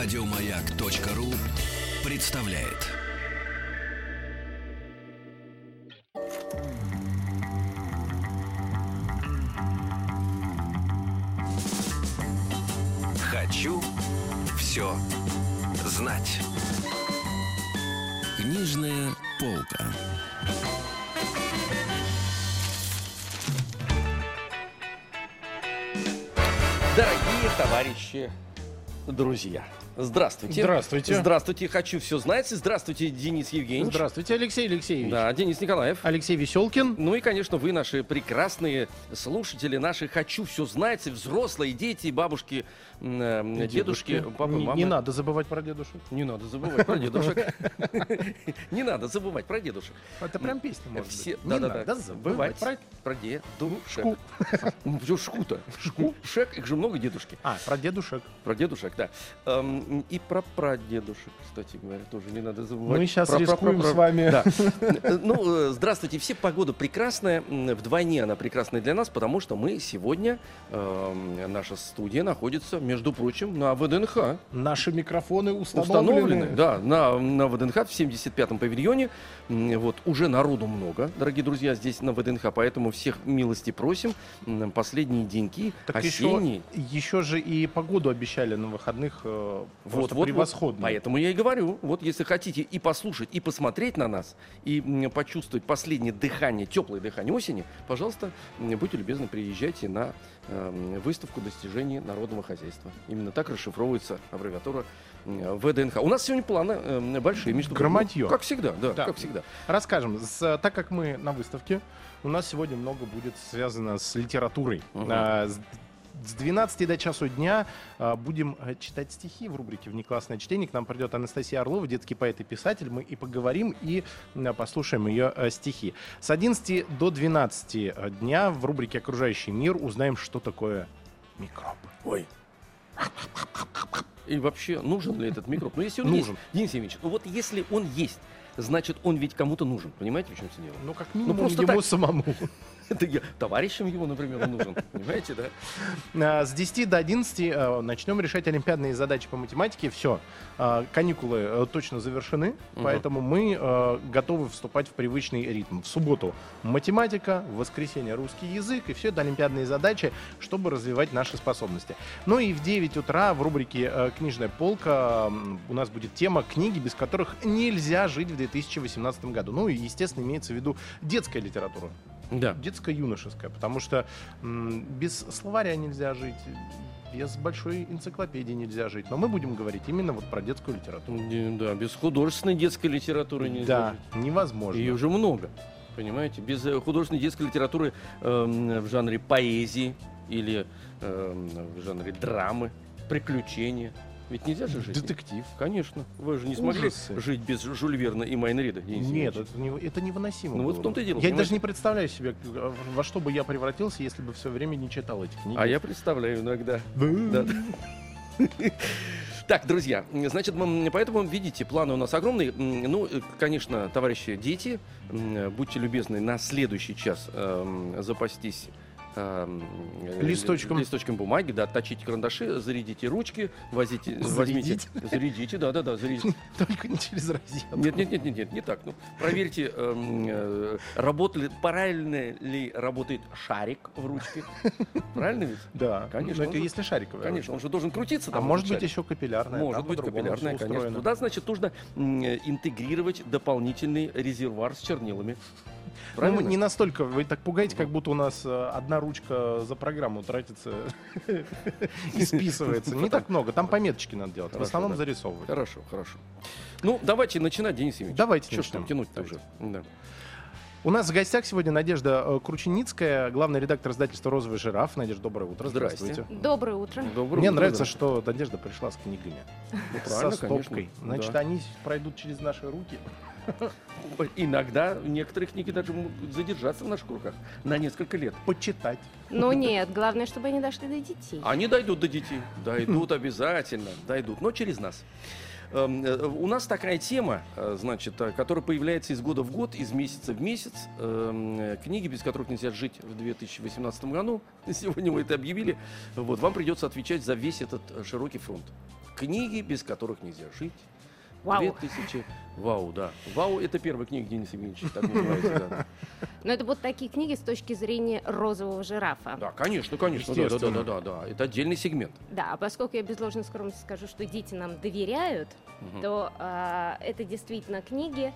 Радиомаяк.ру представляет. Хочу все знать. Книжная полка. Дорогие товарищи, друзья, здравствуйте. Здравствуйте. Здравствуйте, хочу все знать. Здравствуйте, Денис Евгеньевич. Здравствуйте, Алексей Алексеевич. Да, Денис Николаев. Алексей Веселкин. Ну и, конечно, вы, наши прекрасные слушатели, наши «Хочу все знать», взрослые, дети, бабушки, э, дедушки, папы, не, мамы. не надо забывать про дедушек. Не надо забывать про дедушек. Не надо забывать про дедушек. Это прям песня, может быть. Не надо забывать про... дедушек. Шку. Шку-то. Шку. Шек, их же много дедушки. А, про дедушек. Про дедушек, да. И про прадедушек, кстати говоря, тоже не надо забывать. Мы сейчас Про- про- рискуем про- с вами. Да. Э, Ну, э, здравствуйте все. Погода прекрасная. Вдвойне она прекрасная для нас, потому что мы сегодня, эм, наша студия находится, между прочим, на ВДНХ. Наши микрофоны установлены. Установлены, да, на, на ВДНХ в 75-м павильоне. Вот, уже народу много, дорогие друзья, здесь на ВДНХ, поэтому всех милости просим. Последние деньки, Так осенние. еще, еще же и погоду обещали на выходных э, Вот, вот, превосходную. вот. Поэтому я и говорю, вот если хотите и послушать, и посмотреть на нас, и почувствовать последнее дыхание, теплое дыхание осени, пожалуйста, будьте любезны, приезжайте на эм, выставку достижений народного хозяйства. Именно так расшифровывается аббревиатура ВДНХ. У нас сегодня планы эм, большие, между. Громадье. Ну, Как всегда, да, Да. как всегда. Расскажем. С- так как мы на выставке, у нас сегодня много будет связано с литературой. Мгм. А, с, с 12 до часу дня а, будем а, читать стихи в рубрике «Внеклассное чтение». К нам придет Анастасия Орлова, детский поэт и писатель. Мы и поговорим, и послушаем ее а, стихи. С 11 до 12 дня в рубрике «Окружающий мир» узнаем, что такое микроб. Ой. И вообще, нужен ли этот микроб? Ну, если он Нужен. есть, Денис Евгеньевич, ну вот если он есть, значит, он ведь кому-то нужен. Понимаете, в чем все дело? Ну, как минимум, просто ему так. самому. Товарищам его, например, он нужен. Понимаете, да? А, С 10 до 11 э, начнем решать олимпиадные задачи по математике. Все, каникулы э, точно завершены, поэтому мы э, готовы вступать в привычный ритм. В субботу математика, в воскресенье русский язык, и все это олимпиадные задачи, чтобы развивать наши способности. Ну и в 9 утра в рубрике э, «Книжная полка» у нас будет тема «Книги, без которых нельзя жить в 2018 году». Ну и, естественно, имеется в виду детская литература Да. детско-юношеская, потому что м, без словаря нельзя жить, без большой энциклопедии нельзя жить. Но мы будем говорить именно вот про детскую литературу. Да, без художественной детской литературы нельзя Да, жить. невозможно. Ее уже много. Понимаете, без э, художественной детской литературы эм, в жанре поэзии или эм, в жанре драмы, приключения. Ведь нельзя же жить. Детектив. Конечно. Вы же не смогли Ужасы. жить без Жюль Верна и Майн Рида. Денис Нет, это, не- это невыносимо. Ну вот было в том-то и дело, Я понимаете? даже не представляю себе, э, во что бы я превратился, если бы все время не читал эти книги. А я представляю иногда. Да. Так, друзья, значит, поэтому, видите, планы у нас огромные. Ну, э, конечно, товарищи дети, будьте любезны на следующий час эм, запастись э, Листочком. листочком бумаги, да, точите карандаши, зарядите ручки, возите, возьмите, зарядите, да, да, да, зарядите. Только не через розетку. Нет, нет, нет, нет, нет, не так. Ну, проверьте, эм, э, работали, правильно ли работает шарик в ручке. Правильно ведь? Да, Конечно, Но это он же- если шариковая. Конечно, он же должен крутиться. А может быть еще капиллярная. Может быть, капиллярная, конечно. Туда, значит, нужно э, интегрировать дополнительный резервуар с чернилами. Ну, Правильно? мы не настолько, вы так пугаете, как будто у нас э, одна ручка за программу тратится и списывается. Не так много, там пометочки надо делать, в основном зарисовывать. Хорошо, хорошо. Ну, давайте начинать, Денис Евгеньевич. Давайте Что ж там начнем. тянуть-то уже? Да. У нас в гостях сегодня Надежда э, Крученицкая, главный редактор издательства «Розовый жираф». Надежда, доброе утро. Здравствуйте. Доброе утро. Доброе Мне утро, нравится, да. что Надежда пришла с книгами. Ну, Со стопкой. конечно. Значит, Да. они пройдут через наши руки. Иногда некоторые книги даже могут задержаться в наших руках на несколько лет. Почитать. Ну нет, главное, чтобы они дошли до детей. Они дойдут до детей. Дойдут обязательно. Дойдут. Но через нас. Эм, э, У нас такая тема, э, значит, э, которая появляется из года в год, из месяца в месяц. Эм, Книги, без которых нельзя жить в 2018 году. Сегодня мы это объявили. Вот, вам придется отвечать за весь этот широкий фронт. Книги, без которых нельзя жить. Вау. 2000... Вау, да. Вау, это первая книга Дениса Евгеньевича, так называется, да. Но это вот такие книги с точки зрения розового жирафа. Да, конечно, конечно, да, да, да, да, да. Это отдельный сегмент. Да, а поскольку я без ложной скромности скажу, что дети нам доверяют, Мгм. то а, это действительно книги,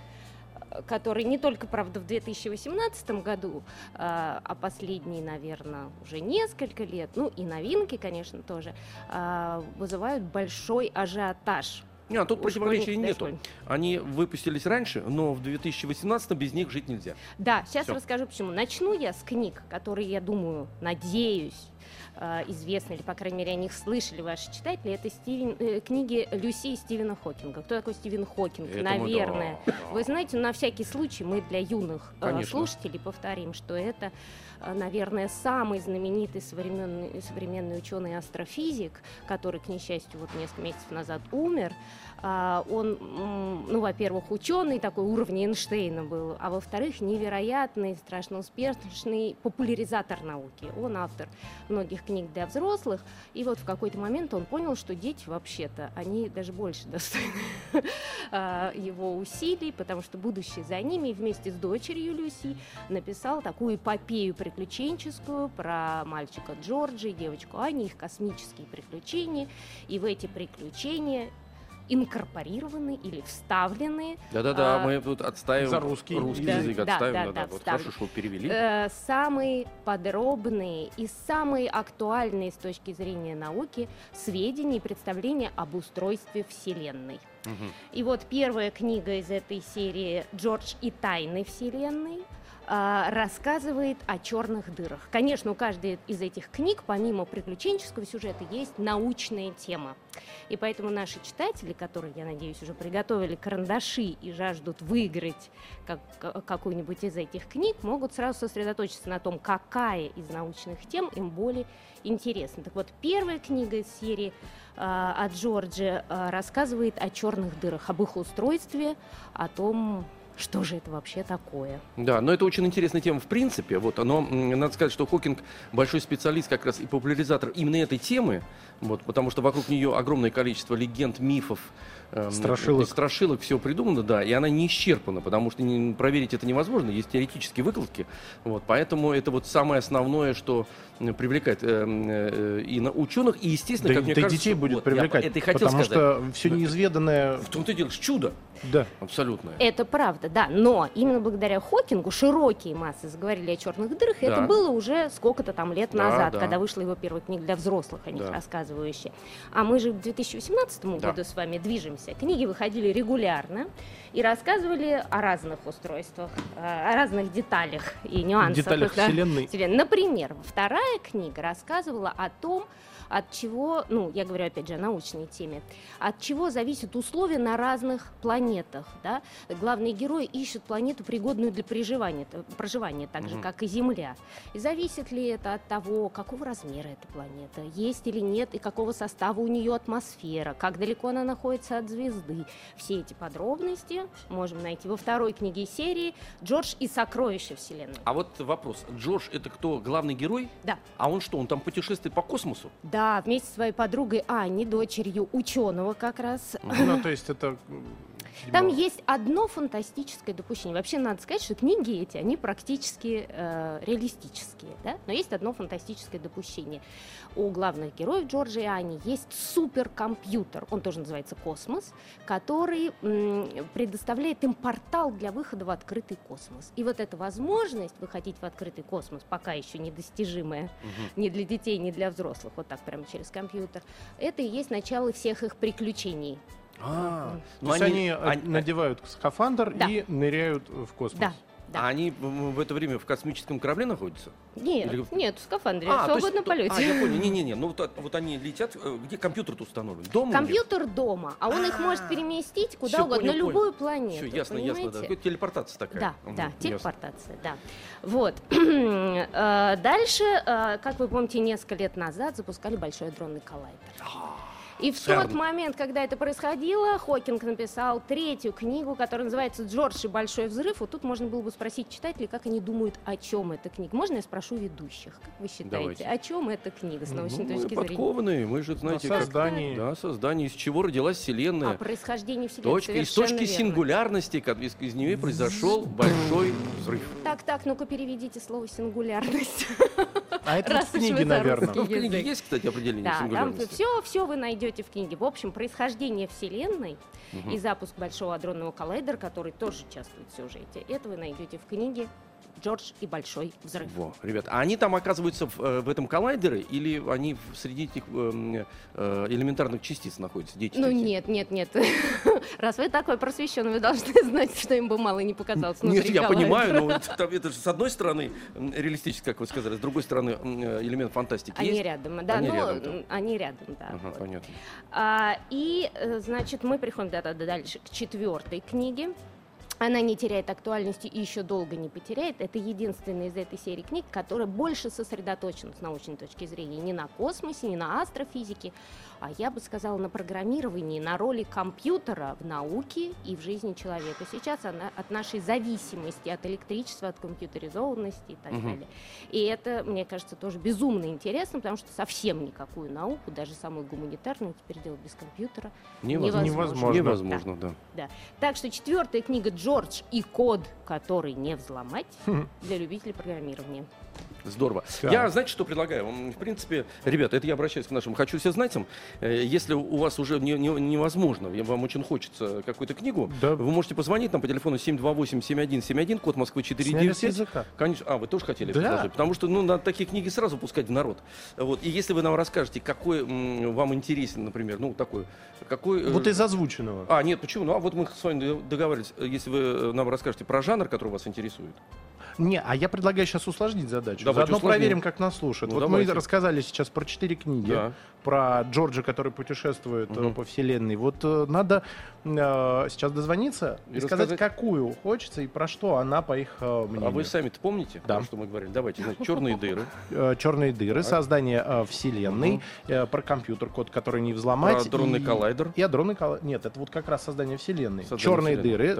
которые не только, правда, в 2018 году, а, а последние, наверное, уже несколько лет, ну и новинки, конечно, тоже, а, вызывают большой ажиотаж. Не, а тут у противоречий нету. Они выпустились раньше, но в 2018 без них жить нельзя. Да, сейчас Всё. расскажу почему. Начну я с книг, которые, я думаю, надеюсь, э, известны, или, по крайней мере, о них слышали ваши читатели. Это Стивен, э, книги Люси и Стивена Хокинга. Кто такой Стивен Хокинг? Это Наверное. да, Вы знаете, на всякий случай мы для юных э, Конечно. слушателей повторим, что это, э, наверное, самый знаменитый современный, современный ученый астрофизик, который, к несчастью, вот несколько месяцев назад умер. А, Он, ну, во-первых, ученый такой уровня Эйнштейна был, а во-вторых, невероятный, страшно успешный популяризатор науки. Он автор многих книг для взрослых, и вот в какой-то момент он понял, что дети вообще-то, они даже больше достойны а, его усилий, потому что будущее за ними и вместе с дочерью Люси написал такую эпопею приключенческую про мальчика Джорджа и девочку Ани, их космические приключения. И в эти приключения инкорпорированы или вставлены Да-да-да, А, мы тут отстаиваем за русский русский Да, язык, да, отстаиваем. да, Да, да, Вот хорошо, что перевели. э, самые подробные и самые актуальные с точки зрения науки сведения и представления об устройстве Вселенной. Мгм. И вот первая книга из этой серии «Джордж и тайны Вселенной» рассказывает о черных дырах. Конечно, у каждой из этих книг, помимо приключенческого сюжета, есть научная тема. И поэтому наши читатели, которые, я надеюсь, уже приготовили карандаши и жаждут выиграть как- ка- какую-нибудь из этих книг, могут сразу сосредоточиться на том, какая из научных тем им более интересна. Так вот, первая книга из серии а, от Джорджа а, рассказывает о черных дырах, об их устройстве, о том, что же это вообще такое. Да, но это очень интересная тема в принципе. Вот, но м, надо сказать, что Хокинг большой специалист как раз и популяризатор именно этой темы, вот, потому что вокруг нее огромное количество легенд, мифов, эм, Страшилок. и страшилок, все придумано, да, и она не исчерпана, потому что не- проверить это невозможно, есть теоретические выкладки, вот, поэтому это вот самое основное, что м, привлекает эм, э, и на ученых, и естественно, Да, как мне да и кажется, детей будет вот, я привлекать, это и хотел потому сказать. что все неизведанное... В том-то и дело, чудо Да. абсолютное. Это правда, да, но именно благодаря Хокингу широкие массы заговорили о черных дырах, и Да. это было уже сколько-то там лет Да, назад, да. когда вышла его первая книга для взрослых, о них Да. Рассказывающая. А мы же к 2018 Да. году с вами движемся. Книги выходили регулярно и рассказывали о разных устройствах, э, о разных деталях и нюансах. деталях да. Вселенной. Например, вторая книга рассказывала о том, от чего, ну, я говорю опять же о научной теме, от чего зависят условия на разных планетах, да. Главные герои ищут планету, пригодную для проживания, т- проживания так же, Мгм. как и Земля. И зависит ли это от того, какого размера эта планета, есть или нет, и какого состава у нее атмосфера, как далеко она находится от звезды. Все эти подробности можем найти во второй книге серии «Джордж и сокровища Вселенной». А вот вопрос, Джордж это кто, главный герой? Да. А он что, он там путешествует по космосу? Да, вместе со своей подругой Аней, дочерью ученого как раз. Ну, то есть это... м, Там есть одно фантастическое допущение. Вообще, надо сказать, что книги эти, они практически э, реалистические, да? Но есть одно фантастическое допущение. У главных героев Джорджа и Ани есть суперкомпьютер, он тоже называется «Космос», который м, предоставляет им портал для выхода в открытый космос. И вот эта возможность выходить в открытый космос, пока еще недостижимая, ни для детей, ни для взрослых, вот так прямо через компьютер, это и есть начало всех их приключений. А, То ну есть они, они, надевают скафандр Да. и ныряют в космос. Да, да. а они в это время в космическом корабле находятся? Нет, Или- нет, в скафандре, А, в то есть свободном то- полете. А, я понял. Не-не-не, ну вот, а- вот они летят, э, где компьютер-то установлен? Дома? Компьютер дома, а он их может А, переместить куда всё, угодно, понял, на любую планету. Все, ясно, ясно, да. понимаете? Какая телепортация такая. Да, Мгм, да, ясно. телепортация, да. Вот. Э, Дальше, э, как вы помните, несколько лет назад запускали Большой адронный коллайдер. И в Церн. тот момент, когда это происходило, Хокинг написал третью книгу, которая называется «Джордж и большой взрыв». Вот тут можно было бы спросить читателей, как они думают, о чем эта книга. Можно я спрошу ведущих? Как вы считаете, Давайте. о чем эта книга с научной Ну, мы точки зрения? подкованные, мы же, знаете, О как... создании. Да, создание, из чего родилась О Вселенная. происхождении Вселенной. Точка, из точки верно. сингулярности, как из, из нее произошел большой взрыв. Так, так, ну-ка переведите слово «сингулярность». А это Раз в книге, наверное. в книге есть, кстати, определение Да, там сингулярности. все, все вы найдете в книге. В общем, происхождение Вселенной и запуск Большого адронного коллайдера, который тоже участвует в сюжете, это вы найдете в книге «Джордж и Большой взрыв». Во, ребят, а они там оказываются в, э, в этом коллайдере или они среди этих эм, э, элементарных частиц находятся? Дети Ну такие? нет, нет, нет. Раз вы такой просвещенный, вы должны знать, что им бы мало не показалось Нет, я понимаю, но там это же с одной стороны реалистически, как вы сказали, с другой стороны э, элемент фантастики Они есть. рядом, да, Они ну, рядом, да. они рядом, да. Ага, вот. понятно. А, и, э, значит, мы приходим да, да, дальше к четвертой книге. Она не теряет актуальности и еще долго не потеряет. Это единственная из этой серии книг, которая больше сосредоточена с научной точки зрения не на космосе, не на астрофизике, а я бы сказала на программировании, на роли компьютера в науке и в жизни человека. Сейчас она от нашей зависимости от электричества, от компьютеризованности и так Мгм. далее. И это, мне кажется, тоже безумно интересно, потому что совсем никакую науку, даже самую гуманитарную, теперь делать без компьютера Невозможно. Невозможно. Невозможно, да. так что четвертая книга «Джордж и код, который не взломать» Хм. для любителей программирования. Здорово. Так. Я, знаете, что предлагаю? В принципе, ребята, это я обращаюсь к нашим «Хочу все знать». Если у вас уже не- не- невозможно, вам очень хочется какую-то книгу, Да. вы можете позвонить нам по телефону 728-7171, код Москвы Сняли с 495. языка. Конечно, а, вы тоже хотели Да. предложить? Потому что, ну, надо такие книги сразу пускать в народ. Вот. И если вы нам расскажете, какой м, вам интересен, например, ну, такой, какой... э, Вот из озвученного. А, нет, почему? Ну, а вот мы с вами договаривались, э, если вы э, нам расскажете про жанр, который вас интересует. Не, а я предлагаю сейчас усложнить задачу. Давайте Заодно усложним. проверим, как нас слушают. Ну, вот давайте. мы рассказали сейчас про четыре книги. Да. Про Джорджа, который путешествует Мгм. по вселенной. Вот э, надо э, сейчас дозвониться и, И сказать, рассказать. какую хочется и про что она, по их э, мнению. А вы сами-то помните, Да. про что мы говорили? Давайте, значит, черные дыры. Э, черные дыры, создание вселенной, про компьютер, код, который не взломать. Про адронный коллайдер. И адронный коллайдер. Нет, это вот как раз создание вселенной. Черные дыры.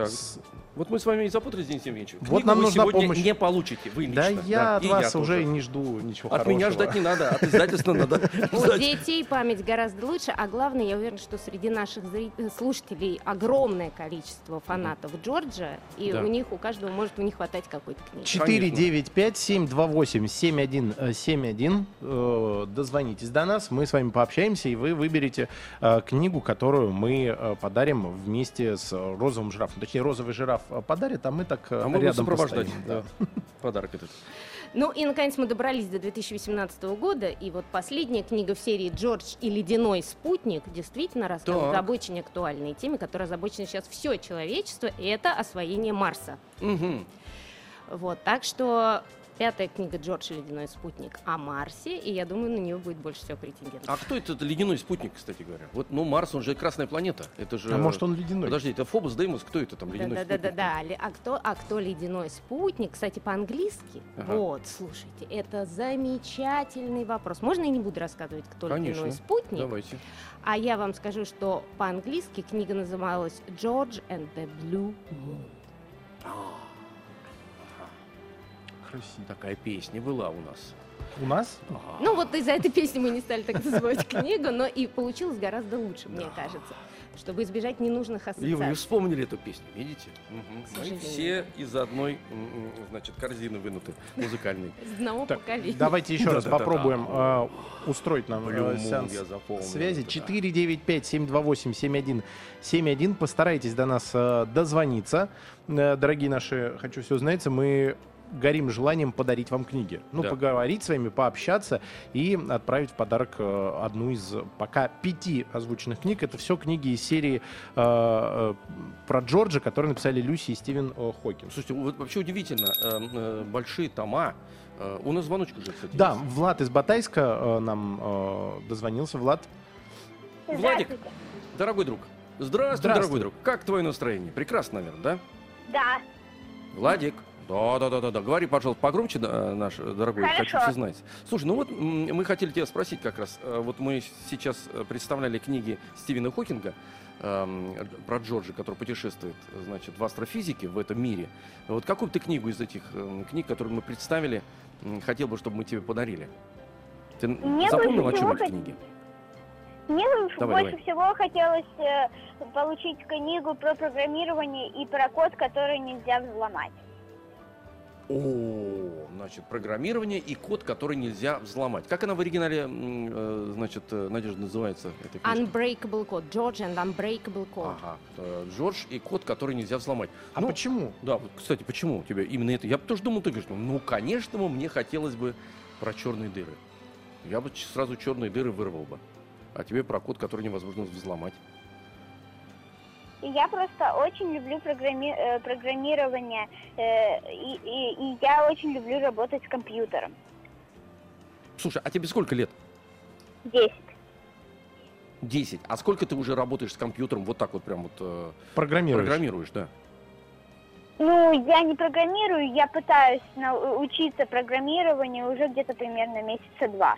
Вот мы с вами и запутались, Денис Евгеньевич. Вот нам нужна сегодня помощь. не получите, вы лично. Да я от вас уже не жду ничего От хорошего. меня ждать не надо, от издательства надо ждать. Детей память гораздо лучше, а главное, я уверена, что среди наших э, слушателей огромное количество фанатов Джорджа, и Да. у них, у каждого может не хватать какой-то книги. 495-728-7171. Э, Дозвонитесь до нас, мы с вами пообщаемся, и вы выберете э, книгу, которую мы э, подарим вместе с розовым жирафом. Точнее, розовый жираф подарит, а мы так А мы будем рядом сопровождать постоим. да, подарок этот. Ну и, наконец, мы добрались до 2018 года, и вот последняя книга в серии «Джордж и ледяной спутник» действительно рассказывает об очень актуальной теме, которая озабочена сейчас все человечество, и это освоение Марса. Мгм. Вот, так что пятая книга «Джордж и ледяной спутник» о Марсе, и я думаю, на нее будет больше всего претендентов. А кто этот ледяной спутник, кстати говоря? Вот, ну, Марс, он же красная планета. Это же... А может он ледяной? Подожди, это Фобос, Деймос, кто это там, ледяной Да, спутник? да, да. А кто, а кто ледяной спутник? Кстати, по-английски. Ага. Вот, слушайте, это замечательный вопрос. Можно я не буду рассказывать, кто Конечно. ледяной спутник? Давайте. А я вам скажу, что по-английски книга называлась George and the Blue Moon. Красиво. Такая песня была у нас. У нас? Ну вот из-за этой песни мы не стали так называть книгу, но и получилось гораздо лучше, мне кажется, чтобы избежать ненужных И вы ассоциаций. вспомнили эту песню, видите? Мгм. К Мы сожалению. все из одной, м, м, значит, корзины вынуты, музыкальной. Из одного Так, поколения. давайте еще раз Да-да-да-да. попробуем э, устроить нам э, Moon сеанс я запомнил. связи. это да. 495-728-7171. Постарайтесь до нас э, дозвониться. Э, дорогие наши, хочу все знаете, мы горим желанием подарить вам книги. Ну, Да. поговорить с вами, пообщаться и отправить в подарок э, одну из пока пяти озвученных книг. Это все книги из серии э, э, про Джорджа, которые написали Люси и Стивен э, Хокинг. Слушайте, вот вообще удивительно, большие тома. У нас звоночек уже, кстати. Да, есть. Влад из Батайска нам э, дозвонился. Влад, Владик, дорогой друг. Здравствуй, Здравствуй. дорогой друг. Как твое настроение? Прекрасно, наверное, да? Да, Владик, Да, да, да, да, да. Говори, пожалуйста, погромче, да, наш дорогой, Хорошо. хочу знать. Слушай, ну вот мы хотели тебя спросить как раз. э, Вот мы сейчас э, представляли книги Стивена Хокинга эм, про Джорджа, который путешествует, значит, в астрофизике в этом мире. Вот какую ты книгу из этих эм, книг, которые мы представили, м, хотел бы, чтобы мы тебе подарили? Ты Мне запомнил, о чем эти книги? Мне Давай, больше всего хотелось э, получить книгу про программирование и про код, который нельзя взломать. О, значит, программирование и код, который нельзя взломать. Как она в оригинале, э, значит, э, Надежда, называется? Эта книжка? Unbreakable Code. George and Unbreakable Code. Ага, э, Джордж и код, который нельзя взломать. А Ну, почему? Да, вот, кстати, почему у тебя именно это? Я бы тоже думал, ты говоришь, ну, конечно, мне хотелось бы про черные дыры. Я бы сразу черные дыры вырвал бы. А тебе про код, который невозможно взломать. И я просто очень люблю программи- э, программирование, э, и, и- и я очень люблю работать с компьютером. Слушай, а тебе сколько лет? Десять. 10. А сколько ты уже работаешь с компьютером? Вот так вот прям вот э, Программируешь. программируешь, да? Ну, я не программирую, я пытаюсь нау- учиться программированию уже где-то примерно месяца два.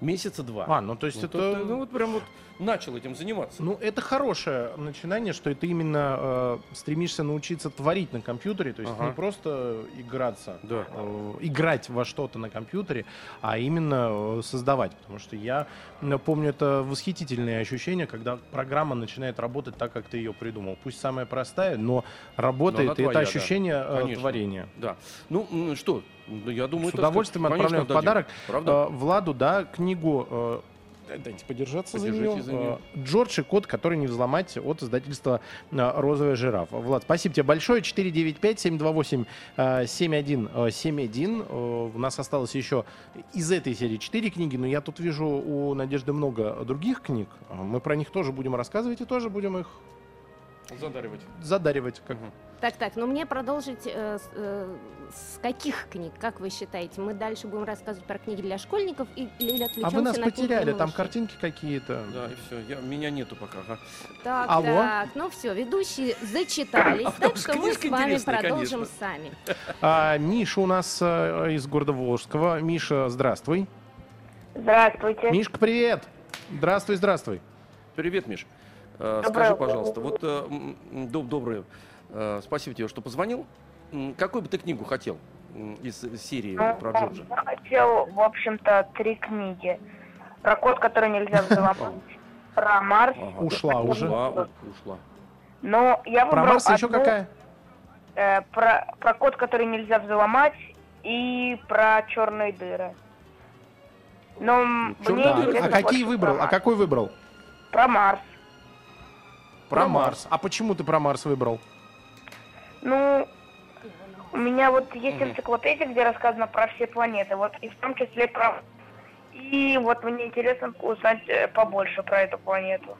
Месяца два. А, ну то есть Ну, это... то ты, ну вот прям вот начал этим заниматься. Ну, это хорошее начинание, что ты именно э, стремишься научиться творить на компьютере, то есть Ага. не просто играться, Да. э, играть во что-то на компьютере, а именно э, создавать. Потому что я э, помню это восхитительное ощущение, когда программа начинает работать так, как ты ее придумал. Пусть самая простая, но работает, Но она и твоя, это да. ощущение э, Конечно. творения. Да. Ну, что? Ну, Я думаю, С это удовольствием конечно, отправляем в отдадим. подарок. Правда? Э, Владу, да, книгу э, Дайте подержаться за нее. за неё. Э, Джордж и код, который не взломать от издательства э, «Розовая жирафа». Влад, спасибо тебе большое. 495-728-7171. Э, У нас осталось еще из этой серии 4 книги, но я тут вижу у Надежды много других книг. Мы про них тоже будем рассказывать и тоже будем их Задаривать. задаривать. Как... Мгм. Так, так, но мне продолжить э, с, э, с каких книг, как вы считаете? Мы дальше будем рассказывать про книги для школьников и- или А отвлечемся вы нас на потеряли, там картинки какие-то. Да, и все. Я, меня нету пока. ага. Так, Алло? так, ну все, ведущие зачитались, А так что мы с вами продолжим конечно. сами. А, Миша у нас э, из города Волжского. Миша, здравствуй. Здравствуйте. Мишка, привет! Здравствуй, здравствуй. Привет, Миш. Э, Доброе Скажи, пожалуйста, вот э, доб- доброе. Э, Спасибо тебе, что позвонил. Какую бы ты книгу хотел из серии про Джорджа? Я хотел, в общем-то, три книги. Про код, который нельзя взломать. Про Марс. Ага, Ушла да. уже. Ушла, ушла. Но я Про выбрал Марс еще какая? э, про, про код, который нельзя взломать, и про черные дыры. Но Чёрные мне интересно а какие выбрал? Про, А Марс. какой выбрал? про Марс. Про Про Марс. А почему ты про Марс выбрал? Ну, у меня вот есть энциклопедия, где рассказано про все планеты, вот и в том числе про... И вот мне интересно узнать э, побольше про эту планету.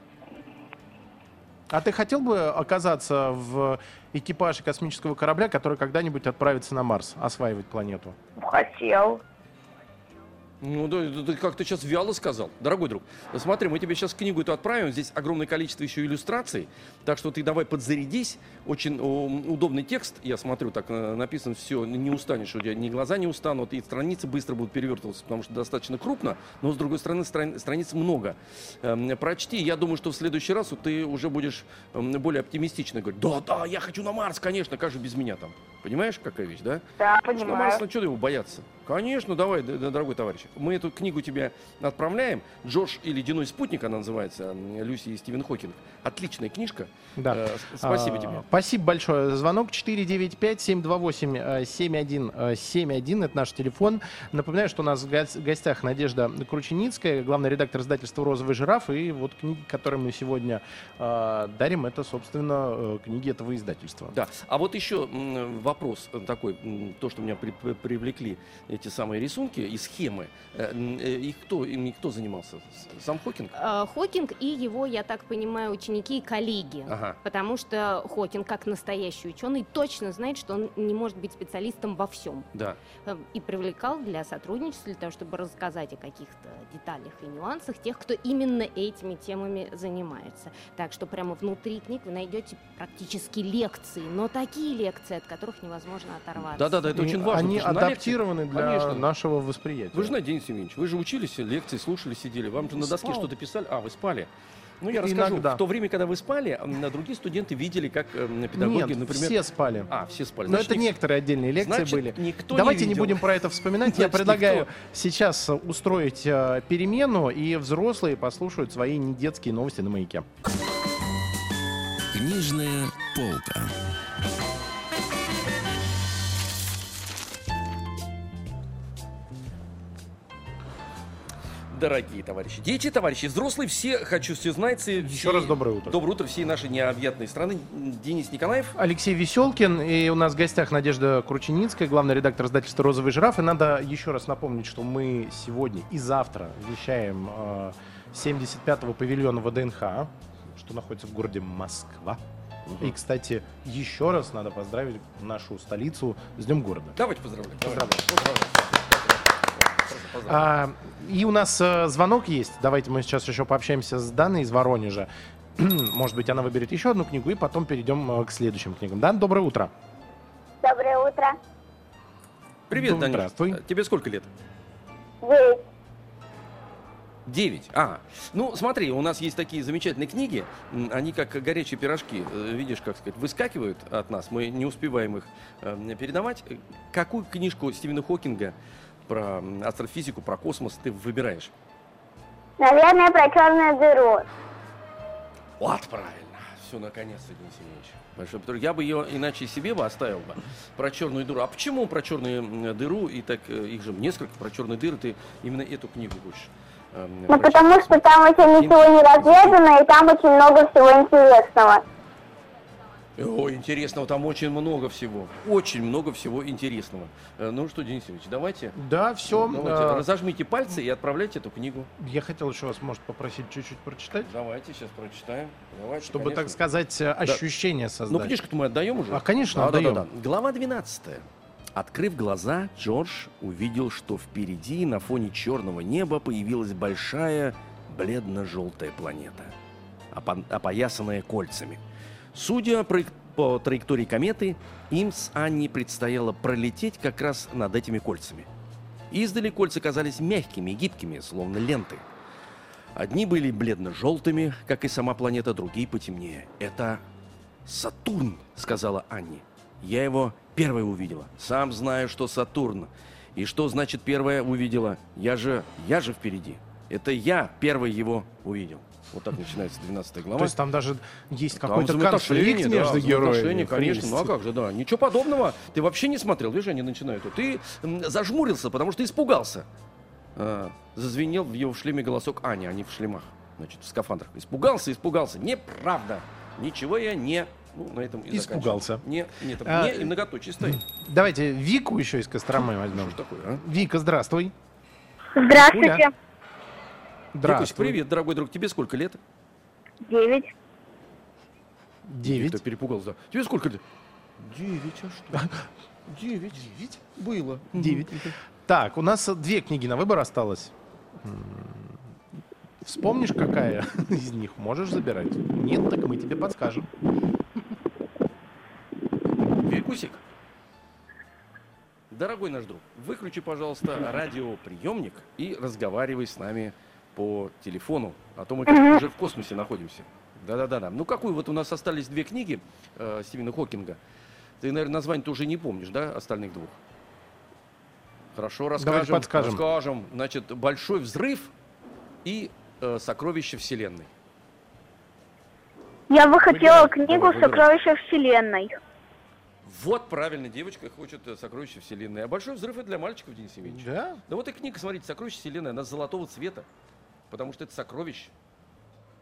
А ты хотел бы оказаться в экипаже космического корабля, который когда-нибудь отправится на Марс, осваивать планету? Хотел. Ну, да, да, ты как-то сейчас вяло сказал. Дорогой друг, смотри, мы тебе сейчас книгу эту отправим. Здесь огромное количество еще иллюстраций. Так что ты давай подзарядись. Очень удобный текст. Я смотрю, так э, написано все. Не устанешь. У тебя ни глаза не устанут, и страницы быстро будут перевертываться, потому что достаточно крупно. Но, с другой стороны, страни- страниц много. Эм, прочти. Я думаю, что в следующий раз вот ты уже будешь эм, более оптимистично говорить. Да, да, я хочу на Марс, конечно. Как же без меня там? Понимаешь, какая вещь, да? Да, Что понимаю. Марс, ну что его бояться? Конечно, давай, дорогой товарищ. Мы эту книгу тебе отправляем. Джордж и ледяной спутник, она называется, Люси и Стивен Хокинг. Отличная книжка. Да. Э, Спасибо А, тебе. Спасибо большое. Звонок 495-728-7171. Это наш телефон. Напоминаю, что у нас в гос- гостях Надежда Крученицкая, главный редактор издательства «Розовый жираф». И вот книги, которые мы сегодня э, дарим, это, собственно, э, книги этого издательства. Да. А вот еще вопрос э, такой, то, что меня при- при- привлекли эти самые рисунки и схемы. Э, э, И кто, ими кто занимался? Сам Хокинг? Э, Хокинг и его, я так понимаю, ученики и коллеги. Ага. Потому что Хокинг, как настоящий ученый, точно знает, что он не может быть специалистом во всем. Да. И привлекал для сотрудничества, для того, чтобы рассказать о каких-то деталях и нюансах тех, кто именно этими темами занимается. Так что прямо внутри книг вы найдете практически лекции, но такие лекции, от которых невозможно оторваться. Да-да-да, это очень важно. Они адаптированы для Конечно. нашего восприятия. Вы же знаете, Денис Евгеньевич, вы же учились, лекции слушали, сидели. Вам же на доске что-то писали. А, вы спали. Ну, я расскажу. Иногда. В то время, когда вы спали, другие студенты видели, как э, педагоги, Нет, например... все спали. А, все спали. Но Значит, это ник- некоторые отдельные лекции значит, были. никто Давайте не, не видел. будем про это вспоминать. Я Значит, предлагаю никто. сейчас устроить э, перемену, и взрослые послушают свои недетские новости на маяке. Книжная полка. Дорогие товарищи, дети, товарищи, взрослые, все, хочу все знать. и Еще раз доброе утро. Доброе утро всей нашей необъятной страны. Денис Николаев. Алексей Веселкин, и у нас в гостях Надежда Крученицкая, главный редактор издательства «Розовый жираф». И надо еще раз напомнить, что мы сегодня и завтра вещаем э, 75-го павильона ВДНХ, что находится в городе Москва. И, кстати, еще раз надо поздравить нашу столицу с Днем города. Давайте поздравляем. Поздравляем. Поздравляем. А, и у нас э, звонок есть. Давайте мы сейчас еще пообщаемся с Даной из Воронежа. Может быть, она выберет еще одну книгу, и потом перейдем э, к следующим книгам. Дан, доброе утро. Доброе утро. Привет, Данюш. здравствуй. А, Тебе сколько лет? Девять. Девять. А, ну смотри, у нас есть такие замечательные книги, они как горячие пирожки, э, видишь, как сказать, выскакивают от нас, мы не успеваем их э, передавать. Какую книжку Стивена Хокинга про астрофизику, про космос ты выбираешь? Наверное, про черную дыру. Вот, правильно. Все, наконец-то, Евгеньевич. Большой Петр. Я бы ее иначе себе бы оставил бы. Про черную дыру. А почему про черную дыру? И так э, их же несколько. Про черную дыру ты именно эту книгу хочешь. эм, Ну, потому что там очень ничего не разведано, и там очень много всего интересного. О, интересного, там очень много всего. Очень много всего интересного. Э, Ну что, Денис Ильич, давайте, Да, все. давайте разожмите пальцы и отправляйте эту книгу. я хотел еще вас, может, попросить чуть-чуть прочитать, Давайте, сейчас прочитаем. Давайте, чтобы, конечно. так сказать, э, ощущение создать. Ну, книжку-то мы отдаем уже. А, конечно, Да, да, отдаем. да, да. Глава 12. Открыв глаза, Джордж увидел, что впереди на фоне черного неба появилась большая бледно-желтая планета, опо- опоясанная кольцами. Судя по траектории кометы, им с Анни предстояло пролететь как раз над этими кольцами. Издали кольца казались мягкими гибкими, словно ленты. Одни были бледно-желтыми, как и сама планета, другие потемнее. «Это Сатурн», — сказала Анни. «Я его первой увидела. Сам знаю, что Сатурн. И что значит первая увидела? Я же, я же впереди. Это я первый его увидел». Вот так начинается 12 глава. То есть там даже есть какой-то конфликт да, между героями. взаимоотношения, конечно. Ну а как же, да. Ничего подобного. Ты вообще не смотрел. Видишь, они начинают. Ты зажмурился, потому что испугался. А, зазвенел в его шлеме голосок Ани, они в шлемах, значит, в скафандрах. Испугался, испугался. Неправда. Ничего я не... Ну, на этом и. Испугался. Не, нет, там А, не и многоточие стоит. Давайте Вику еще из Костромы Что возьмем. ж такое, а? Вика, здравствуй. Здравствуйте. Викусь, Здравствуй. привет, дорогой друг. Тебе сколько лет? Девять. Девять. Ты перепугался. Тебе сколько лет? Девять, а что? Девять. Девять? Было. Девять. Так, у нас две книги на выбор осталось. Вспомнишь, какая из них можешь забирать? Нет, так мы тебе подскажем. Викусик, дорогой наш друг, выключи, пожалуйста, радиоприемник и разговаривай с нами по телефону, а то мы как уже в космосе находимся. Да-да-да. Ну, какую вот у нас остались две книги э, Стивена Хокинга. Ты, наверное, название-то уже не помнишь, да, остальных двух? Хорошо, расскажем. подскажем. Расскажем. Значит, «Большой взрыв» и э, «Сокровища Вселенной». Я бы хотела Выбирай. книгу Давай. «Сокровища Вселенной». Вот правильно, девочка хочет э, «Сокровища Вселенной». А «Большой взрыв» это для мальчиков, Денис Евгеньевич. Да? Да вот и книга, смотрите, «Сокровища Вселенной», она золотого цвета, потому что это сокровище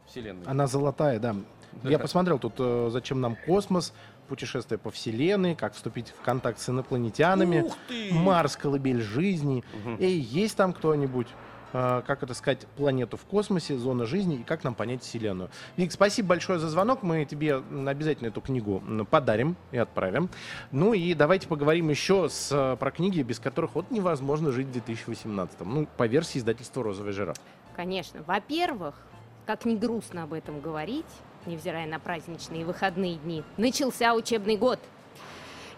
Вселенной. Она золотая, да. Я посмотрел тут, э, зачем нам космос, путешествие по Вселенной, как вступить в контакт с инопланетянами, Ух ты! Марс, колыбель жизни. Мгм. Эй, есть там кто-нибудь? э, как это сказать, планету в космосе, зона жизни и как нам понять Вселенную. Вик, спасибо большое за звонок. Мы тебе обязательно эту книгу подарим и отправим. Ну и давайте поговорим еще с, э, про книги, без которых вот невозможно жить в 2018. Ну, по версии издательства «Розовый жираф». Конечно. Во-первых, как не грустно об этом говорить, невзирая на праздничные выходные дни, начался учебный год.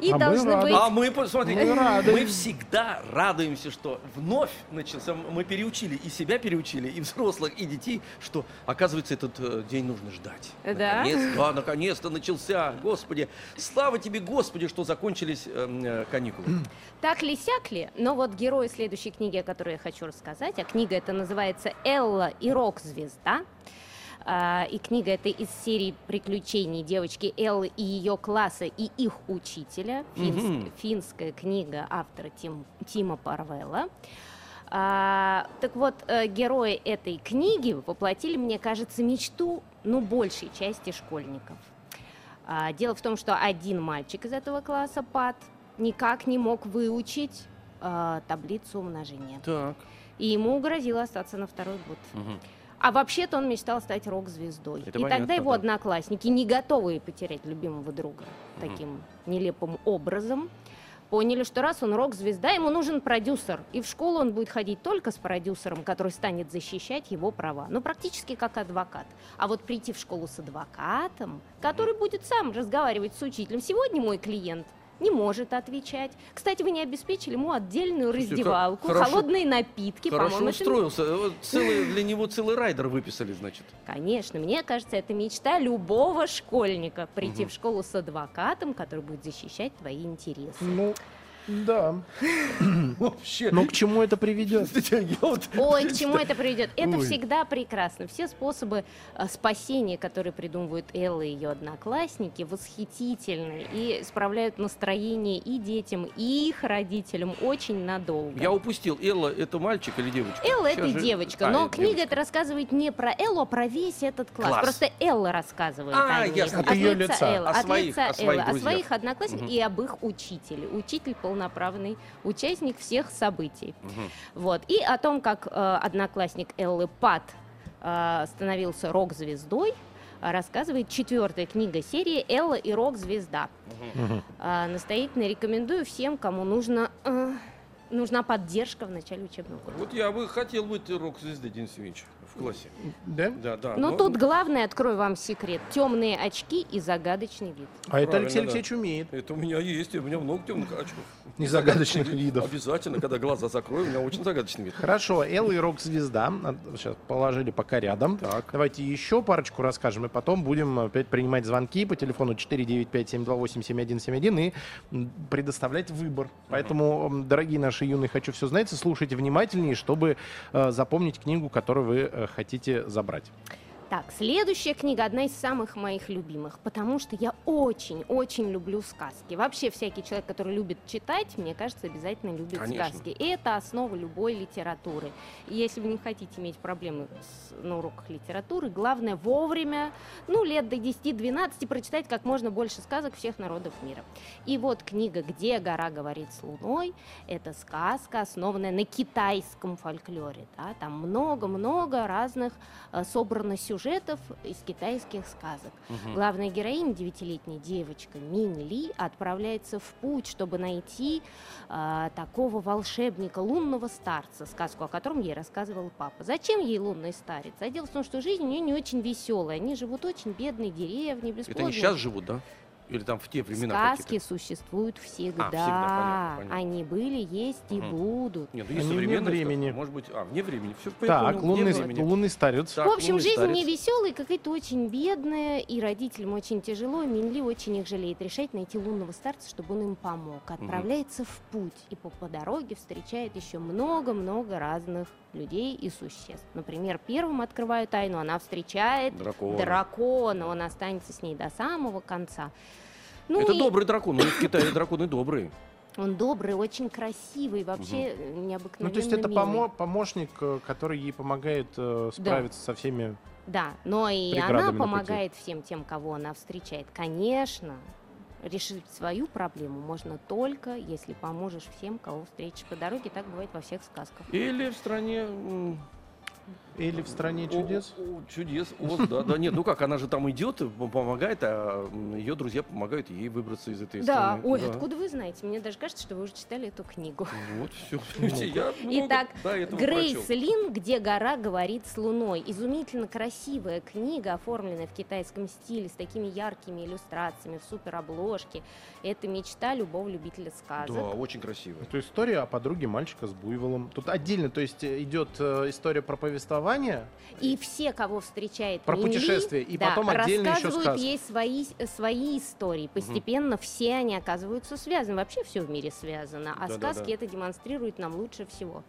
И А мы должны рады. быть... А мы, посмотрите, Мы рады. мы всегда радуемся, что вновь начался, мы переучили и себя переучили, и взрослых, и детей, что, оказывается, этот э, день нужно ждать. Да? Наконец, да, наконец-то начался, Господи. Слава тебе, Господи, что закончились э, э, каникулы. Так ли, сяк ли, но вот герой следующей книги, о которой я хочу рассказать, а книга эта называется «Элла и рок-звезда», и книга это из серии приключений девочки Эллы и ее класса и их учителя. Финс- Мгм. Финская книга автора Тим- Тима Парвелла. А, так вот, э, герои этой книги воплотили, мне кажется, мечту, ну, большей части школьников. А, дело в том, что один мальчик из этого класса, Пат, никак не мог выучить а, таблицу умножения. Так. И ему грозило остаться на второй год. Мгм. А вообще-то он мечтал стать рок-звездой. Это и понятно, тогда его да. одноклассники, не готовые потерять любимого друга таким нелепым образом, поняли, что раз он рок-звезда, ему нужен продюсер. И в школу он будет ходить только с продюсером, который станет защищать его права. Ну, практически как адвокат. А вот прийти в школу с адвокатом, который будет сам разговаривать с учителем. Сегодня мой клиент не может отвечать. Кстати, вы не обеспечили ему отдельную Слушайте, раздевалку, хорошо- холодные напитки. Хорошо это устроился. Вот Целый, для него целый райдер выписали, значит. Конечно, мне кажется, это мечта любого школьника прийти Мгм. в школу с адвокатом, который будет защищать твои интересы. Ну, да. Вообще. Но к чему это приведет? Ой, к чему это приведет? Это Ой. всегда прекрасно. Все способы э, спасения, которые придумывают Элла и ее одноклассники, восхитительны и справляют настроение и детям, и их родителям очень надолго. Я упустил. Элла, это мальчик или девочка? Элла Сейчас это же- девочка, А, но это книга девочка. это рассказывает не про Эллу, а про весь этот класс. Класс. Просто Элла рассказывает А, о них. ясно. От её лица лица. Эллы, О от своих- лица о своих Эллы, о своих одноклассниках Мгм. и об их учителе. Учитель полноправный участник всех событий. Мгм. Вот. И о том, как э, одноклассник Эллы Пат э, становился рок-звездой, э, рассказывает четвертая книга серии «Элла и рок-звезда». Мгм. А, настоятельно рекомендую всем, кому нужно, э, нужна поддержка в начале учебного года. Вот я бы хотел быть рок-звездой, Денис Евгеньевич, классе. Да? Да, да. Но тут главное, открою вам секрет, темные очки и загадочный вид. А это Правильно, Алексей да. Алексеевич умеет. Это у меня есть, у меня много темных очков. Незагадочных видов. Обязательно, когда глаза закрою, у меня очень загадочный вид. Хорошо, Элла и рок-звезда. Сейчас положили пока рядом. Так. Давайте еще парочку расскажем, и потом будем опять принимать звонки по телефону 495-728-7171 и предоставлять выбор. Поэтому, дорогие наши юные «Хочу все знать», слушайте внимательнее, чтобы э, запомнить книгу, которую вы э, хотите забрать. Так, следующая книга одна из самых моих любимых, потому что я очень-очень люблю сказки. Вообще всякий человек, который любит читать, мне кажется, обязательно любит Конечно. сказки. И это основа любой литературы. И если вы не хотите иметь проблемы с- на уроках литературы, главное вовремя, ну, лет до 10-12 прочитать как можно больше сказок всех народов мира. И вот книга «Где гора говорит с луной» — это сказка, основанная на китайском фольклоре. Да? Там много-много разных э, собрано сюжетов из китайских сказок. Мгм. Главная героиня, девятилетняя девочка Мин Ли, отправляется в путь, чтобы найти а, такого волшебника, лунного старца, сказку о котором ей рассказывал папа. Зачем ей лунный старец? А дело в том, что жизнь у нее не очень веселая. Они живут очень бедной деревне, Это бесплодной. они сейчас живут, да? Или там в те времена Сказки какие-то? существуют всегда. А, всегда, понятно, понятно. Они были, есть и Мгм. будут. Нет, ну есть Они вне современные времени. сказки, Может быть, а, вне времени. Все, Так, лунный, времени. лунный старец. Так, в общем, жизнь старец. не веселая, какая-то очень бедная, и родителям очень тяжело. и Минли очень их жалеет. Решает найти лунного старца, чтобы он им помог. Отправляется в путь и по, по дороге встречает еще много-много разных людей и существ. Например, первым открываю тайну, она встречает Дракон. дракона, он останется с ней до самого конца. Ну Это и добрый дракон. У них в Китае драконы добрые. он добрый, очень красивый, вообще э, необыкновенно Ну, то есть это помо- помощник, э, который ей помогает э, справиться со всеми... Да, но и она помогает всем тем, кого она встречает. Конечно, решить свою проблему можно только, если поможешь всем, кого встретишь по дороге. Так бывает во всех сказках. Или в стране Или в стране чудес? О, о, чудес. Оз, да, да, нет, ну как, она же там идет, помогает, а ее друзья помогают ей выбраться из этой Да, страны. ой, Да. откуда вы знаете? Мне даже кажется, что вы уже читали эту книгу. Вот, все. Я много Итак, Грейс прочел. Лин «Где гора говорит с луной». Изумительно красивая книга, оформленная в китайском стиле, с такими яркими иллюстрациями, в суперобложке. Это мечта любого любителя сказок. Да, очень красиво. Это история о подруге мальчика с буйволом. Тут отдельно, то есть э, идет э, история про повествование, И все, кого встречает Про Минли, путешествие, и да, потом отдельно еще рассказывают сказка. ей свои, свои истории. Постепенно все они оказываются связаны. Вообще все в мире связано. А Да-да-да. сказки это демонстрируют нам лучше всего.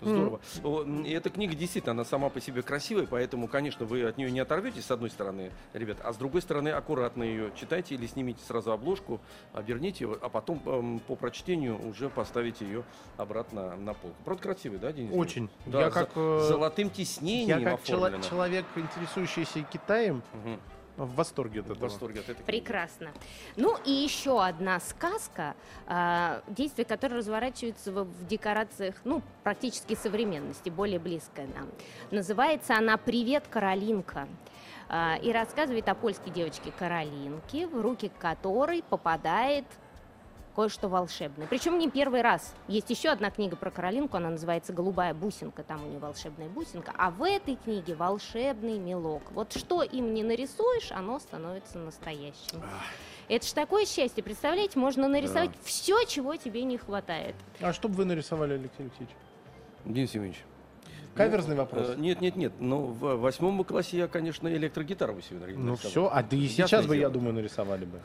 Здорово. М, И эта книга действительно, она сама по себе красивая, поэтому, конечно, вы от нее не оторветесь, с одной стороны, ребят, а с другой стороны, аккуратно ее читайте или снимите сразу обложку, оберните ее, а потом эм, по прочтению уже поставите ее обратно на полку. Правда, красивый, да, Денис? Очень. Да, я как, э, золотым я тиснением как чело- оформлено. человек, интересующийся Китаем, Мгм. В восторге от В этого. восторге от книги. Прекрасно. Ну и еще одна сказка, а, действие которой разворачивается в, в декорациях, ну, практически современности, более близкая нам. Называется она «Привет, Каролинка». А, и рассказывает о польской девочке Каролинке, в руки которой попадает кое-что волшебное. Причем не первый раз. Есть еще одна книга про Каролинку, она называется «Голубая бусинка», там у нее волшебная бусинка. А в этой книге волшебный мелок. Вот что им не нарисуешь, оно становится настоящим. Это ж такое счастье, представляете, можно нарисовать все, чего тебе не хватает. А что бы вы нарисовали, Алексей Алексеевич? Денис Евгеньевич. Каверзный ну, вопрос. э, Нет, нет, нет. Но в восьмом классе я, конечно, электрогитару бы себе нарисовал. Ну все, а да и сейчас бы, я думаю, нарисовали бы.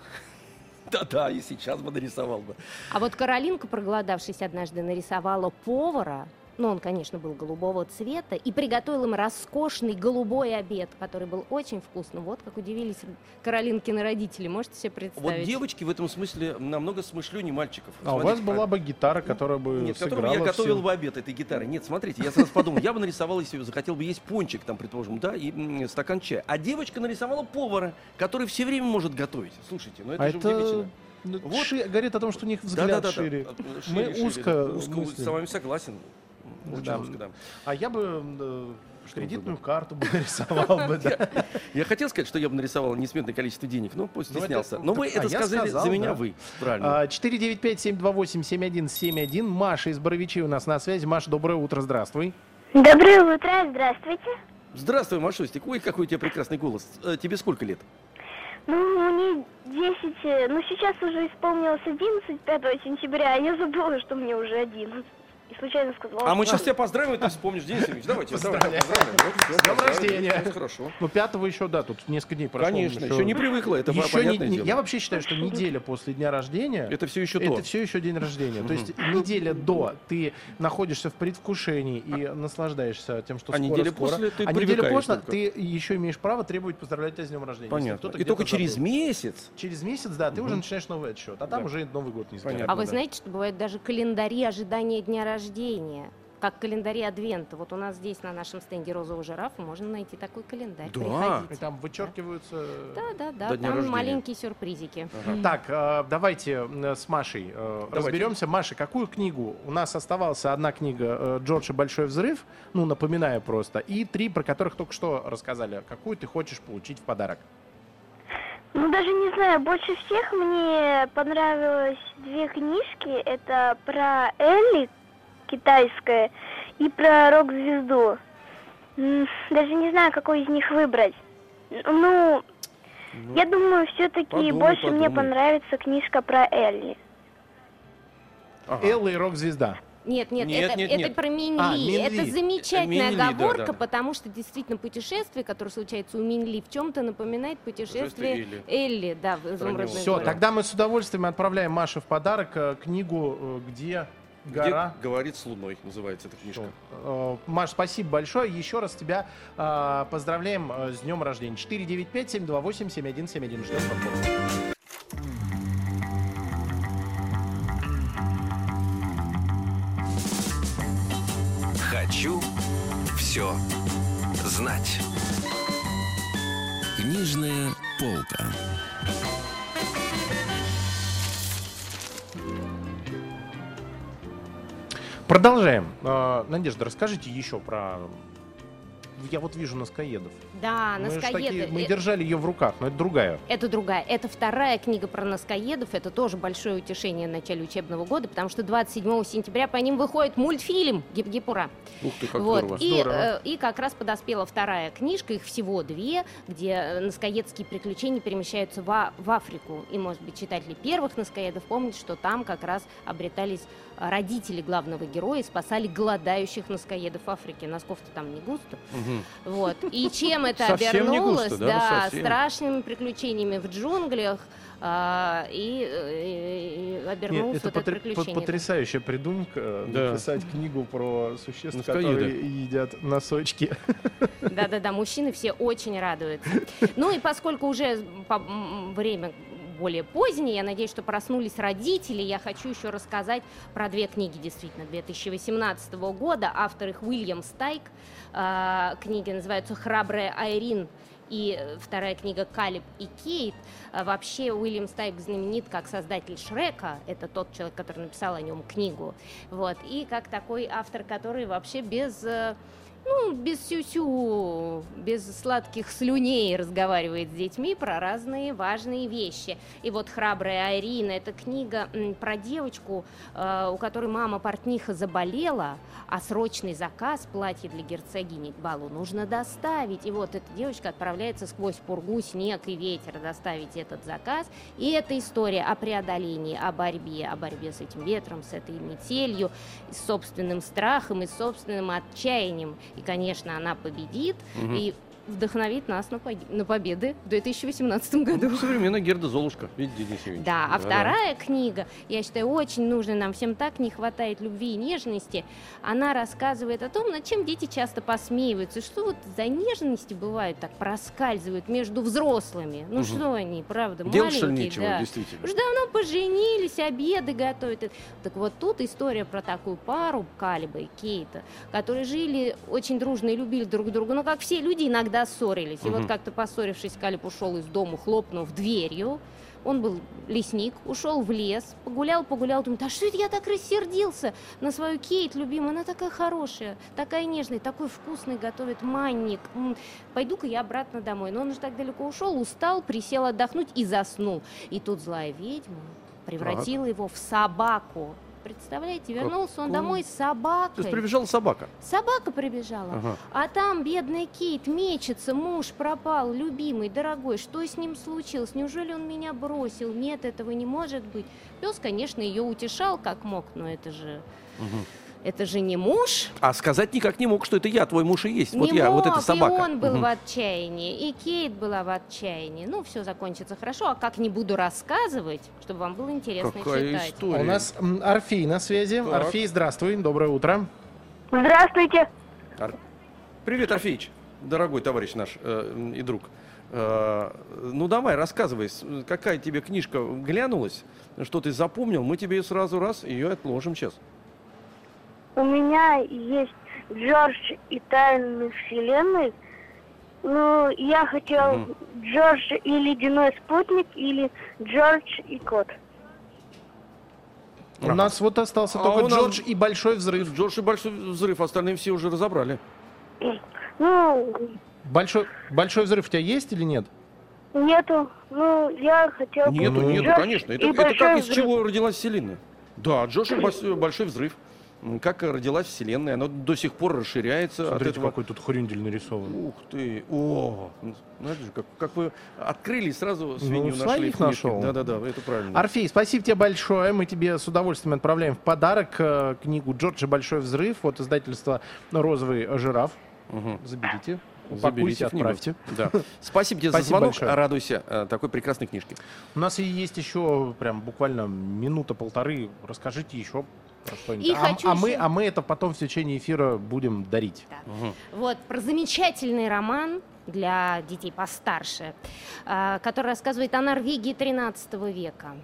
Да-да, и сейчас бы нарисовал бы. А вот Каролинка, проголодавшись однажды, нарисовала повара, ну, он, конечно, был голубого цвета, и приготовил им роскошный голубой обед, который был очень вкусным. Вот как удивились Каролинкины родители, можете себе представить? Вот девочки в этом смысле намного смышленнее мальчиков. А у вас Смотрите, была бы гитара, которая бы Нет, сыграла которым я готовил всем. бы обед этой гитары. Нет, смотрите, я сразу подумал, я бы нарисовал, если захотел бы есть пончик, там, предположим, да, и стакан чая. А девочка нарисовала повара, который все время может готовить. Слушайте, ну это А же это удивительно. ну, Вот. ши- говорит о том, что у них взгляд Да-да-да-да. шире. Э, Мы шире, шире, узко да. узко мыслим. с вами согласен. Очень Да. узко, да. А я бы э, Что кредитную бы? карту бы нарисовал бы, да. Я хотел сказать, что я бы нарисовал несметное количество денег, но пусть Ну, это- стеснялся. Но вы а это сказали сказал, за меня вы. Правильно. А, 495-728-7171. Маша из Боровичей у нас на связи. Маша, доброе утро, здравствуй. Доброе утро, здравствуйте. Здравствуй, Машустик. Ой, какой у тебя прекрасный голос. Э, Тебе сколько лет? Ну, мне 10, э, ну сейчас уже исполнилось 11, 5 сентября, а я забыла, что мне уже 11. И случайно сказала, А мы сейчас тебя поздравим, и ты вспомнишь, Денис Ильич. Давайте, давайте Поздравляю. поздравим. Вот, С днем рождения. Хорошо. Ну, пятого еще, да, тут несколько дней прошло. Конечно, еще не привыкла, это Еще понятное не- дело. Я вообще считаю, что неделя после дня рождения Это все еще это то. все еще день рождения. То есть неделя до ты находишься в предвкушении и наслаждаешься тем, что А скоро, неделя скоро. после ты а неделя после только. ты еще имеешь право требовать поздравлять тебя с днем рождения. Понятно. И только через забыл. месяц. Через месяц, да, ты уже начинаешь новый отсчет, а там Да. уже Новый год не Понятно. А вы да. знаете, что бывают даже календари ожидания дня рождения? Как календари Адвента. Вот у нас здесь на нашем стенде розового жирафа можно найти такой календарь. Да. И Приходите. там вычеркиваются. Да, да, да. До дня там рождения. маленькие сюрпризики. Ага. Так, э, давайте э, с Машей э, Давайте. разберемся. Маша, какую книгу? У нас оставалась одна книга Джорджа «Большой взрыв», ну, напоминаю просто, и три, про которых только что рассказали. Какую ты хочешь получить в подарок? Ну, даже не знаю, больше всех мне понравилось две книжки. Это про Элли, китайская, и про рок-звезду. Даже не знаю, какой из них выбрать. Ну, Ну, я думаю, все-таки подумай, больше мне подумай. понравится книжка про Элли. ага. Элла и рок-звезда. Нет, нет, Нет, это, нет, это нет. про Минли. А, Минли. Это замечательная Минли, да, оговорка, да. потому что действительно путешествие, которое случается у Минли, в чем-то напоминает путешествие Элли. Элли, да, в изумрудной. Все, тогда мы с удовольствием отправляем Маше в подарок э, книгу э, «Где Где гора». говорит с луной, называется эта книжка. Э, Маш, спасибо большое. Еще раз тебя э, поздравляем э, с днем рождения. 495-728-7171. Ждем подбора. Хочу все знать. Книжная полка. Продолжаем. Э, Надежда, расскажите еще про я вот вижу носкоедов. Да, Мы, Носкоеды. такие- мы Э, держали ее в руках, но это другая. Это другая. Это вторая книга про носкоедов. Это тоже большое утешение в начале учебного года, потому что 27 сентября по ним выходит мультфильм «Гип-гип-ура». Ух ты, как Вот. здорово. И, Здорово. э, и как раз подоспела вторая книжка, их всего две, где э, носкоедские приключения перемещаются во- в Африку. И, может быть, читатели первых носкоедов помнят, что там как раз обретались родители главного героя спасали голодающих носкоедов Африки. Носков-то там не густо. Мгм. Вот. И чем это Совсем обернулось? густо, да, совсем. страшными приключениями в джунглях. а, и, и обернулось Нет, это вот это потр- по- приключение. потрясающая придумка э, Да. написать книгу про существ, Носкоеды. которые едят носочки. Да-да-да, мужчины все очень радуются. Ну и поскольку уже время более позднее, я надеюсь, что проснулись родители, я хочу еще рассказать про две книги, действительно, 2018 года. Автор их Уильям Стайк. А, Книги называются «Храбрая Айрин» и э, вторая книга «Калиб и Кейт». А Вообще Уильям Стайк знаменит как создатель Шрека, это тот человек, который написал о нем книгу, вот, и как такой автор, который вообще без э, ну, без сюсю, без сладких слюней разговаривает с детьми про разные важные вещи. И вот «Храбрая Айрина» — это книга про девочку, э, у которой мама портниха заболела, а срочный заказ платья для герцогини к балу нужно доставить. И вот эта девочка отправляется сквозь пургу, снег и ветер доставить этот заказ. И это история о преодолении, о борьбе, о борьбе с этим ветром, с этой метелью, с собственным страхом и собственным отчаянием. И, конечно, она победит Мгм. и вдохновит нас на, на победы в 2018 году. Ну, современная Герда Золушка. Видите, Денис Евгеньевич? Да, а вторая книга, я считаю, очень нужная, нам всем так не хватает любви и нежности. Она рассказывает о том, над чем дети часто посмеиваются, что вот за нежности бывают так проскальзывают между взрослыми. Ну Мгм. что они, правда, Делать, маленькие, нечего, да. действительно. Уж давно поженились, обеды готовят. Так вот тут история про такую пару, Калиба и Кейта, которые жили очень дружно и любили друг друга, но как все люди иногда ссорились. И Мгм. вот как-то поссорившись, Калиб ушел из дома, хлопнув дверью. Он был лесник, ушел в лес, погулял, погулял, думает, а что это я так рассердился на свою Кейт, любимую, она такая хорошая, такая нежная, такой вкусный готовит манник. Пойду-ка я обратно домой. Но он уже так далеко ушел, устал, присел отдохнуть и заснул. И тут злая ведьма превратила его в собаку. Представляете, вернулся он Какой- домой с То есть собакой. прибежала собака. Собака прибежала. Ага. А там бедный Кейт мечется, муж пропал, любимый, дорогой. Что с ним случилось? Неужели он меня бросил? Нет, этого не может быть. Пес, конечно, ее утешал как мог, но это же, Мгм. Это же не муж. А сказать никак не мог, что это я, твой муж и есть. Вот не я, мог, вот эта собака. и он был Мгм. в отчаянии, и Кейт была в отчаянии. Ну, все закончится хорошо, а как не буду рассказывать, чтобы вам было интересно Какая читать. История. у нас Орфей на связи. Так. Орфей, здравствуй, доброе утро. Здравствуйте. Привет, Орфеич, дорогой товарищ наш э, и друг. Э, ну давай, рассказывай, какая тебе книжка глянулась, что ты запомнил, мы тебе сразу раз ее отложим сейчас. У меня есть Джордж и тайны вселенной. Ну, я хотел Мгм. Джордж и ледяной спутник или Джордж и кот. У Ага. нас вот остался А только у нас- Джордж и Большой Взрыв. Джордж и Большой Взрыв, остальные все уже разобрали. Ну, Большой, Большой Взрыв у тебя есть или нет? нету. Ну, я хотел... Нету, Ну, нету, Джордж конечно. Это, это как Большой из взрыв. чего родилась Вселенная. Да, Джордж и Большой Взрыв. Как родилась Вселенная, она до сих пор расширяется. от Смотрите, этого... какой тут хрюндель нарисован. Ух ты! О! Знаете же, как, как вы открыли и сразу свинью нашли. Ну, своих в книжке. нашел. Да-да-да, это правильно. Орфей, спасибо тебе большое. Мы тебе с удовольствием отправляем в подарок э, книгу Джорджа Большой взрыв от издательства Розовый жираф. Мгм. Заберите. Заберите отправьте. Да. Спасибо тебе за Спасибо звонок. большое. Радуйся э, такой прекрасной книжке. У нас и есть еще прям буквально минута-полторы. Расскажите еще. И а, хочу а мы, еще- а мы это потом в течение эфира будем дарить. Мгм. Вот, про замечательный роман для детей постарше, а, который рассказывает о Норвегии 13 века.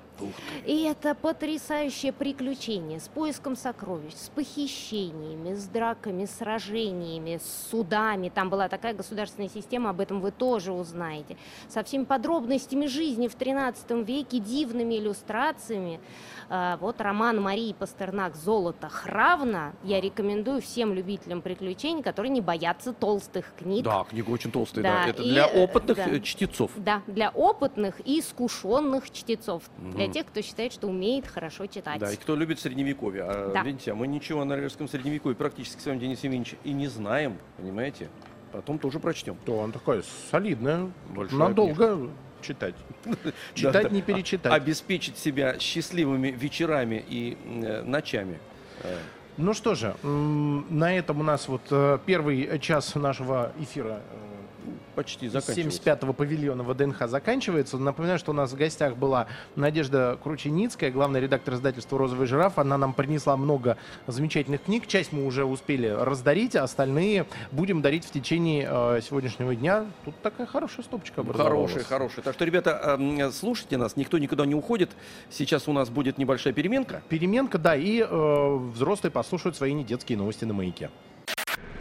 И это потрясающее приключение с поиском сокровищ, с похищениями, с драками, сражениями, с судами. Там была такая государственная система, об этом вы тоже узнаете. Со всеми подробностями жизни в 13 веке, дивными иллюстрациями. А, Вот роман Марии Пастернак «Золото Хравна» я рекомендую всем любителям приключений, которые не боятся толстых книг. Да, книга очень толстая, Да, да. Это и, для э, опытных да. э, чтецов. Да, для опытных и искушенных чтецов. Для Мгм. тех, кто считает, что умеет хорошо читать. Да, и кто любит средневековье. А, Да. Видите, а мы ничего о норвежском средневековье практически с вами, Денис Евгеньевич, и не знаем, понимаете? Потом тоже прочтем. То он такой солидная, Большая надолго читать. Читать Да, не перечитать. Обеспечить себя счастливыми вечерами и э, ночами. Э, Ну что же, на этом у нас вот э, первый час нашего эфира э, Почти заканчивается. 75-го павильона ВДНХ заканчивается. Напоминаю, что у нас в гостях была Надежда Крученицкая, главный редактор издательства «Розовый жираф». Она нам принесла много замечательных книг. Часть мы уже успели раздарить, а остальные будем дарить в течение э, сегодняшнего дня. Тут такая хорошая стопочка образовалась. Хороший, хороший. Так что, ребята, эм, слушайте нас, никто никуда не уходит. Сейчас у нас будет небольшая переменка. Переменка, да, и э, взрослые послушают свои недетские новости на маяке.